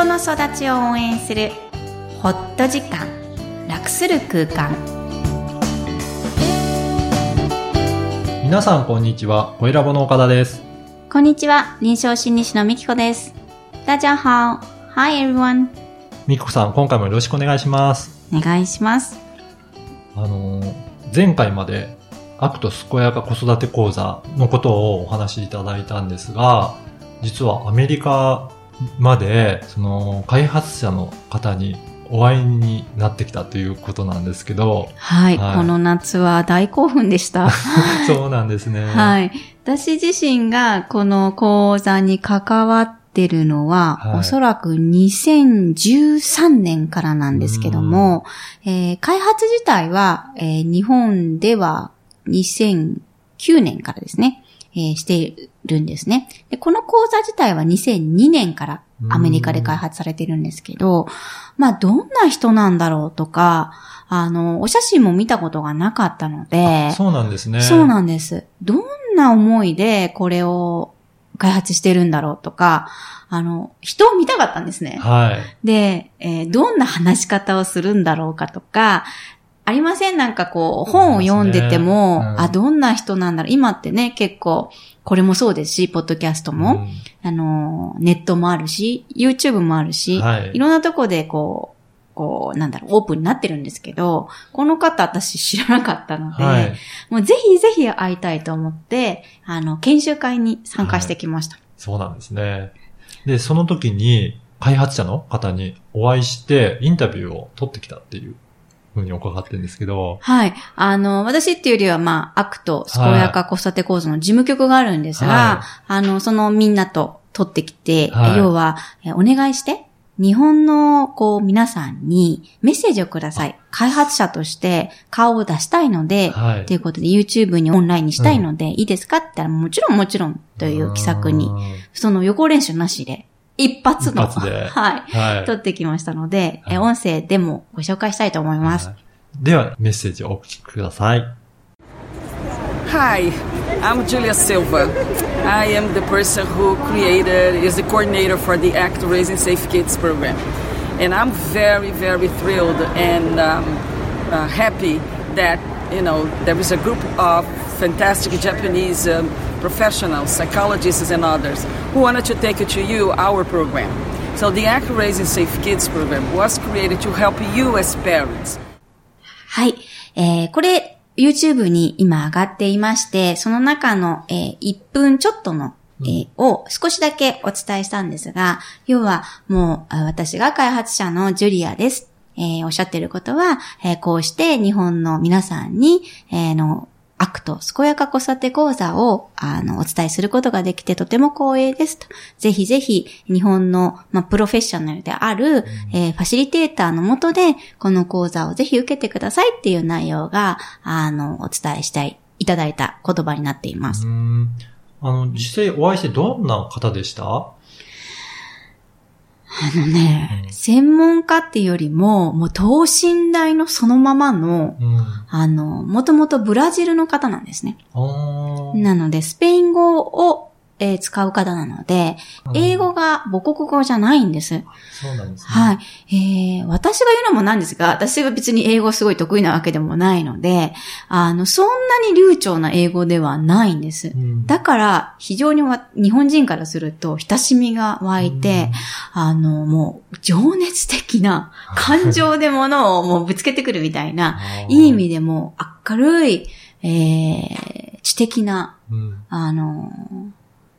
人の育ちを応援するほっと時間楽する空間。皆さんこんにちは、声ラボの岡田です。こんにちは。臨床心理士のみきこです。大家好 Hi everyone みきこさん、今回もよろしくお願いします。お願いします。あのー、前回まで、アクト健やか子育て講座のことをお話しいただいたんですが、実はアメリカまで、その、開発者の方にお会いになってきたということなんですけど、はい、はい。この夏は大興奮でした。そうなんですね。はい。私自身がこの講座に関わってるのは、はい。おそらく2013年からなんですけども、えー開発自体は、えー日本では2009年からですね、えーしているんですねで。この講座自体は2002年からアメリカで開発されてるんですけど、まあどんな人なんだろうとか、あの、お写真も見たことがなかったので、そうなんですね。そうなんです。どんな思いでこれを開発してるんだろうとか、あの、人を見たかったんですね。はい。で、えーどんな話し方をするんだろうかとか、ありません？なんかこう、本を読んでても、ねうんあ、どんな人なんだろう？今ってね、結構、これもそうですし、ポッドキャストも、うんあの、ネットもあるし、YouTube もあるし、はいいろんなとこでこう、こう、なんだろう、オープンになってるんですけど、この方私知らなかったので、はい。もうぜひぜひ会いたいと思って、あの、研修会に参加してきました。そうなんですね。で、その時に開発者の方にお会いしてインタビューを取ってきたっていうふうに伺ってるんですけど、はい。あの、私っていうよりは、まあ、アクト、健やか子育て講座の事務局があるんですが、はあの、そのみんなと撮ってきて、はい。要は、えお願いして、日本の、こう、皆さんにメッセージをください。開発者として顔を出したいので、はい。ということで YouTube にオンラインにしたいので、いいですかって言ったら、もちろんもちろんという気さくにう、んその予行練習なしで、一発の、一発ではい。はい。撮ってきましたので、えはい音声でもご紹介したいと思います。はいでは、メッセージをお聞きください。 Hi, I'm Julia Silva. I am the person who created, is the coordinator for the ACT Raising Safe Kids program. And I'm very, very thrilled and um, uh, happy that, you know, there is a group of fantastic Japanese um, professionals, psychologists and others who wanted to take it to you, our program. So the ACT Raising Safe Kids program was created to help you as parents. はい。えーこれ、YouTube に今上がっていまして、その中の、えー1分ちょっとの、えーを少しだけお伝えしたんですが、要はもうあ私が開発者のジュリアです。えーおっしゃってることは、えーこうして日本の皆さんに、えーの、アクト、健やか子育て講座を、あの、お伝えすることができてとても光栄ですと。ぜひぜひ、日本の、まあ、プロフェッショナルである、えーファシリテーターのもとで、この講座をぜひ受けてくださいっていう内容が、あの、お伝えしたい、いただいた言葉になっています。うんあの、実際お会いしてどんな方でした？あのね、うん専門家っていうよりも、もう等身大のそのままの、うん。あの、もともとブラジルの方なんですね。なので、スペイン語を、えー使う方なので、英語が母国語じゃないんです。そうなんですね。はい。えー、私が言うのもなんですが、私は別に英語すごい得意なわけでもないので、あの、そんなに流暢な英語ではないんです。うんだから、非常にわ日本人からすると、親しみが湧いて、あの、もう、情熱的な、感情でものをもうぶつけてくるみたいな、いい意味でも明るい、えー、知的な、うんあの、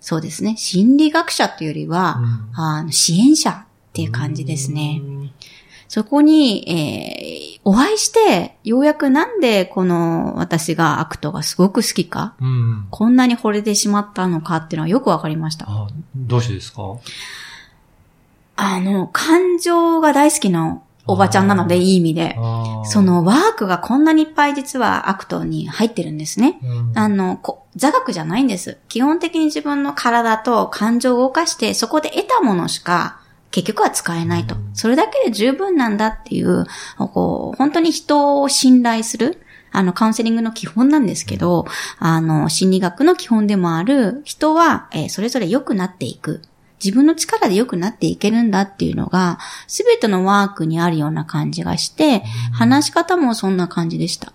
そうですね、心理学者というよりは、うんあの支援者っていう感じですね。うんそこに、えーお会いして、ようやくなんでこの私がアクトがすごく好きか、うん。こんなに惚れてしまったのかっていうのはよくわかりました。あどうしてですか？あの、感情が大好きなおばちゃんなので、いい意味で。そ、のワークがこんなにいっぱい実はアクトに入ってるんですね。うんあの、こ座学じゃないんです。基本的に自分の体と感情を動かして、そこで得たものしか、結局は使えないと。それだけで十分なんだっていう、こう、本当に人を信頼する、あの、カウンセリングの基本なんですけど、あの、心理学の基本でもある、人は、えーそれぞれ良くなっていく。自分の力で良くなっていけるんだっていうのが、すべてのワークにあるような感じがして、話し方もそんな感じでした。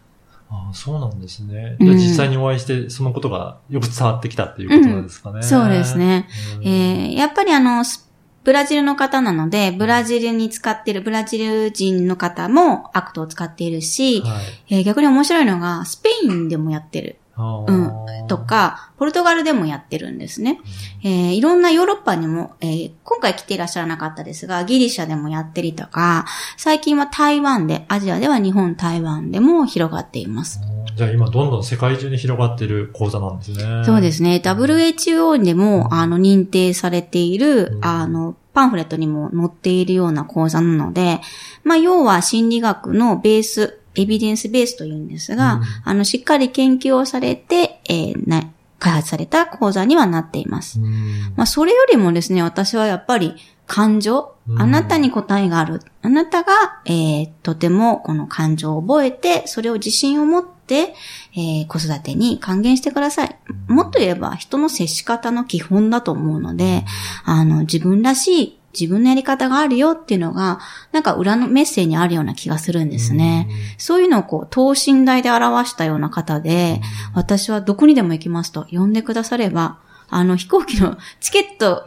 ああそうなんですね。実際にお会いして、そのことがよく伝わってきたっていうことなんですかね。そうですね。うん。えーやっぱりあの、スブラジルの方なので、ブラジルに使っている、ブラジル人の方もアクトを使っているし、はい。えー逆に面白いのが、スペインでもやってる。あうん。と、か、ポルトガルでもやってるんですね。えーいろんなヨーロッパにも、えー今回来ていらっしゃらなかったですが、ギリシャでもやってりとか、最近は台湾で、アジアでは日本、台湾でも広がっています。じゃあ今どんどん世界中に広がってる講座なんですね。そうですね。WHO でも、あの、認定されている、うんあの、パンフレットにも載っているような講座なので、まあ、要は心理学のベース、エビデンスベースというんですが、うんあの、しっかり研究をされて、えーな、開発された講座にはなっています。うん。まあ、それよりもですね、私はやっぱり感情、うんあなたに答えがある。あなたが、えーとてもこの感情を覚えて、それを自信を持って、えー子育てに還元してください。もっと言えば、人の接し方の基本だと思うので、あの、自分らしい、自分のやり方があるよっていうのが、なんか裏のメッセージにあるような気がするんですね。そういうのをこう、等身大で表したような方で、私はどこにでも行きますと呼んでくだされば、あの飛行機のチケット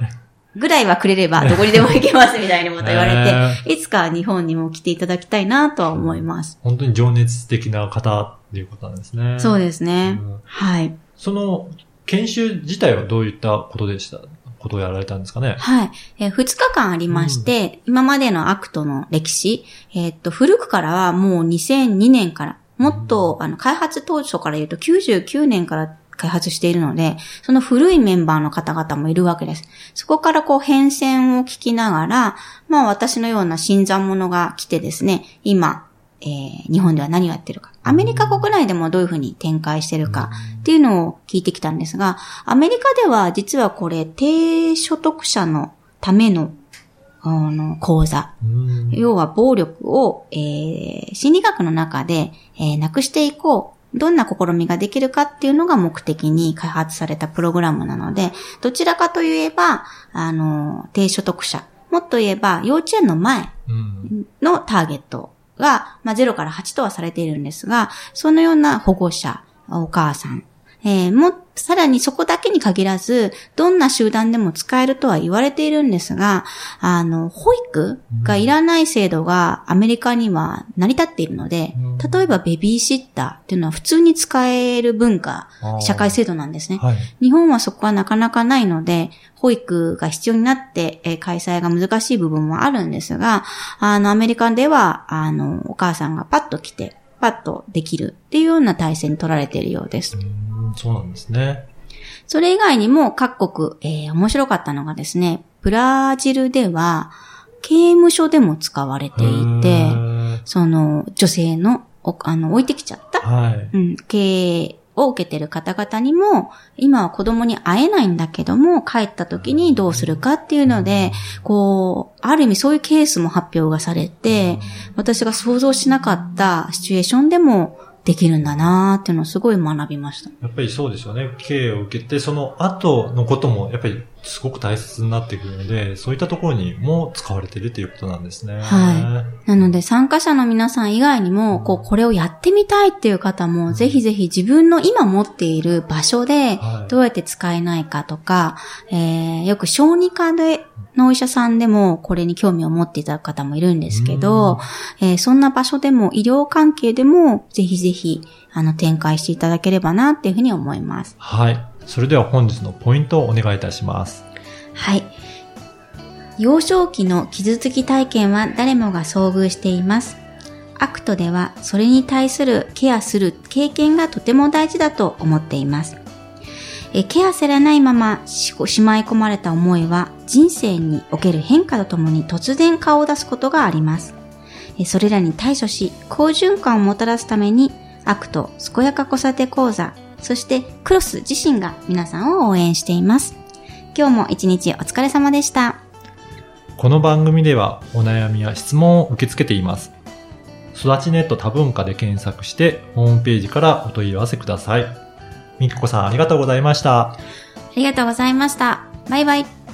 ぐらいはくれればどこにでも行けますみたいにまた言われて、いつか日本にも来ていただきたいなとは思います。本当に情熱的な方っていうことなんですね。そうですね。うんはい。その、研修自体はどういったことでした？ことをやられたんですかね？はい。えー、2日間ありまして、今までのアクトの歴史、えーっと、古くからはもう2002年から、もっと、あの、開発当初から言うと99年から開発しているので、その古いメンバーの方々もいるわけです。そこからこう変遷を聞きながら、まあ私のような新参者が来てですね、今、えー日本では何をやってるか。アメリカ国内でもどういうふうに展開してるかっていうのを聞いてきたんですが、アメリカでは実はこれ低所得者のためのあの講座。うん要は暴力を、えー心理学の中で、えーなくしていこう。どんな試みができるかっていうのが目的に開発されたプログラムなので、どちらかといえば、あの、低所得者。もっと言えば、幼稚園の前うんのターゲットが、まあ、0から8とはされているんですが、そのような保護者、お母さん、えーも、さらにそこだけに限らず、どんな集団でも使えるとは言われているんですが、あの、保育がいらない制度がアメリカには成り立っているのでうん、例えばベビーシッターっていうのは普通に使える文化社会制度なんですね。はい。日本はそこはなかなかないので、保育が必要になって、えー開催が難しい部分もあるんですが、あの、アメリカでは、あの、お母さんがパッと来て、パッとできるっていうような体制に取られているようです。うんそうなんですね。それ以外にも各国、えー面白かったのがですね、ブラジルでは、刑務所でも使われていへて、ーその、女性の、おあの、置いてきちゃったはい。うん、経営を受けてる方々にも、今は子供に会えないんだけども、帰った時にどうするかっていうので、こう、ある意味そういうケースも発表がされて、私が想像しなかったシチュエーションでもできるんだなーっていうのをすごい学びました。やっぱりそうですよね。経営を受けて、その後のことも、やっぱりすごく大切になってくるので、そういったところにも使われているということなんですね。はなので参加者の皆さん以外にも、こう、これをやってみたいっていう方も、ぜひぜひ自分の今持っている場所ではい、どうやって使えないかとか、えー、よく小児科で、のお医者さんでもこれに興味を持っていただく方もいるんですけど、えーそんな場所でも医療関係でもぜひぜひあの展開していただければなっていうふうに思います。はい。それでは本日のポイントをお願いいたします。はい。幼少期の傷つき体験は誰もが遭遇しています。アクトではそれに対するケアする経験がとても大事だと思っています。えケアされないまましまい込まれた思いは人生における変化とともに突然顔を出すことがあります。えそれらに対処し、好循環をもたらすために、アクト、健やか子育て講座、そしてクロス自身が皆さんを応援しています。今日も一日お疲れ様でした。この番組ではお悩みや質問を受け付けています。育ちネット多文化で検索してホームページからお問い合わせください。みきこさんありがとうございました。ありがとうございました。バイバイ。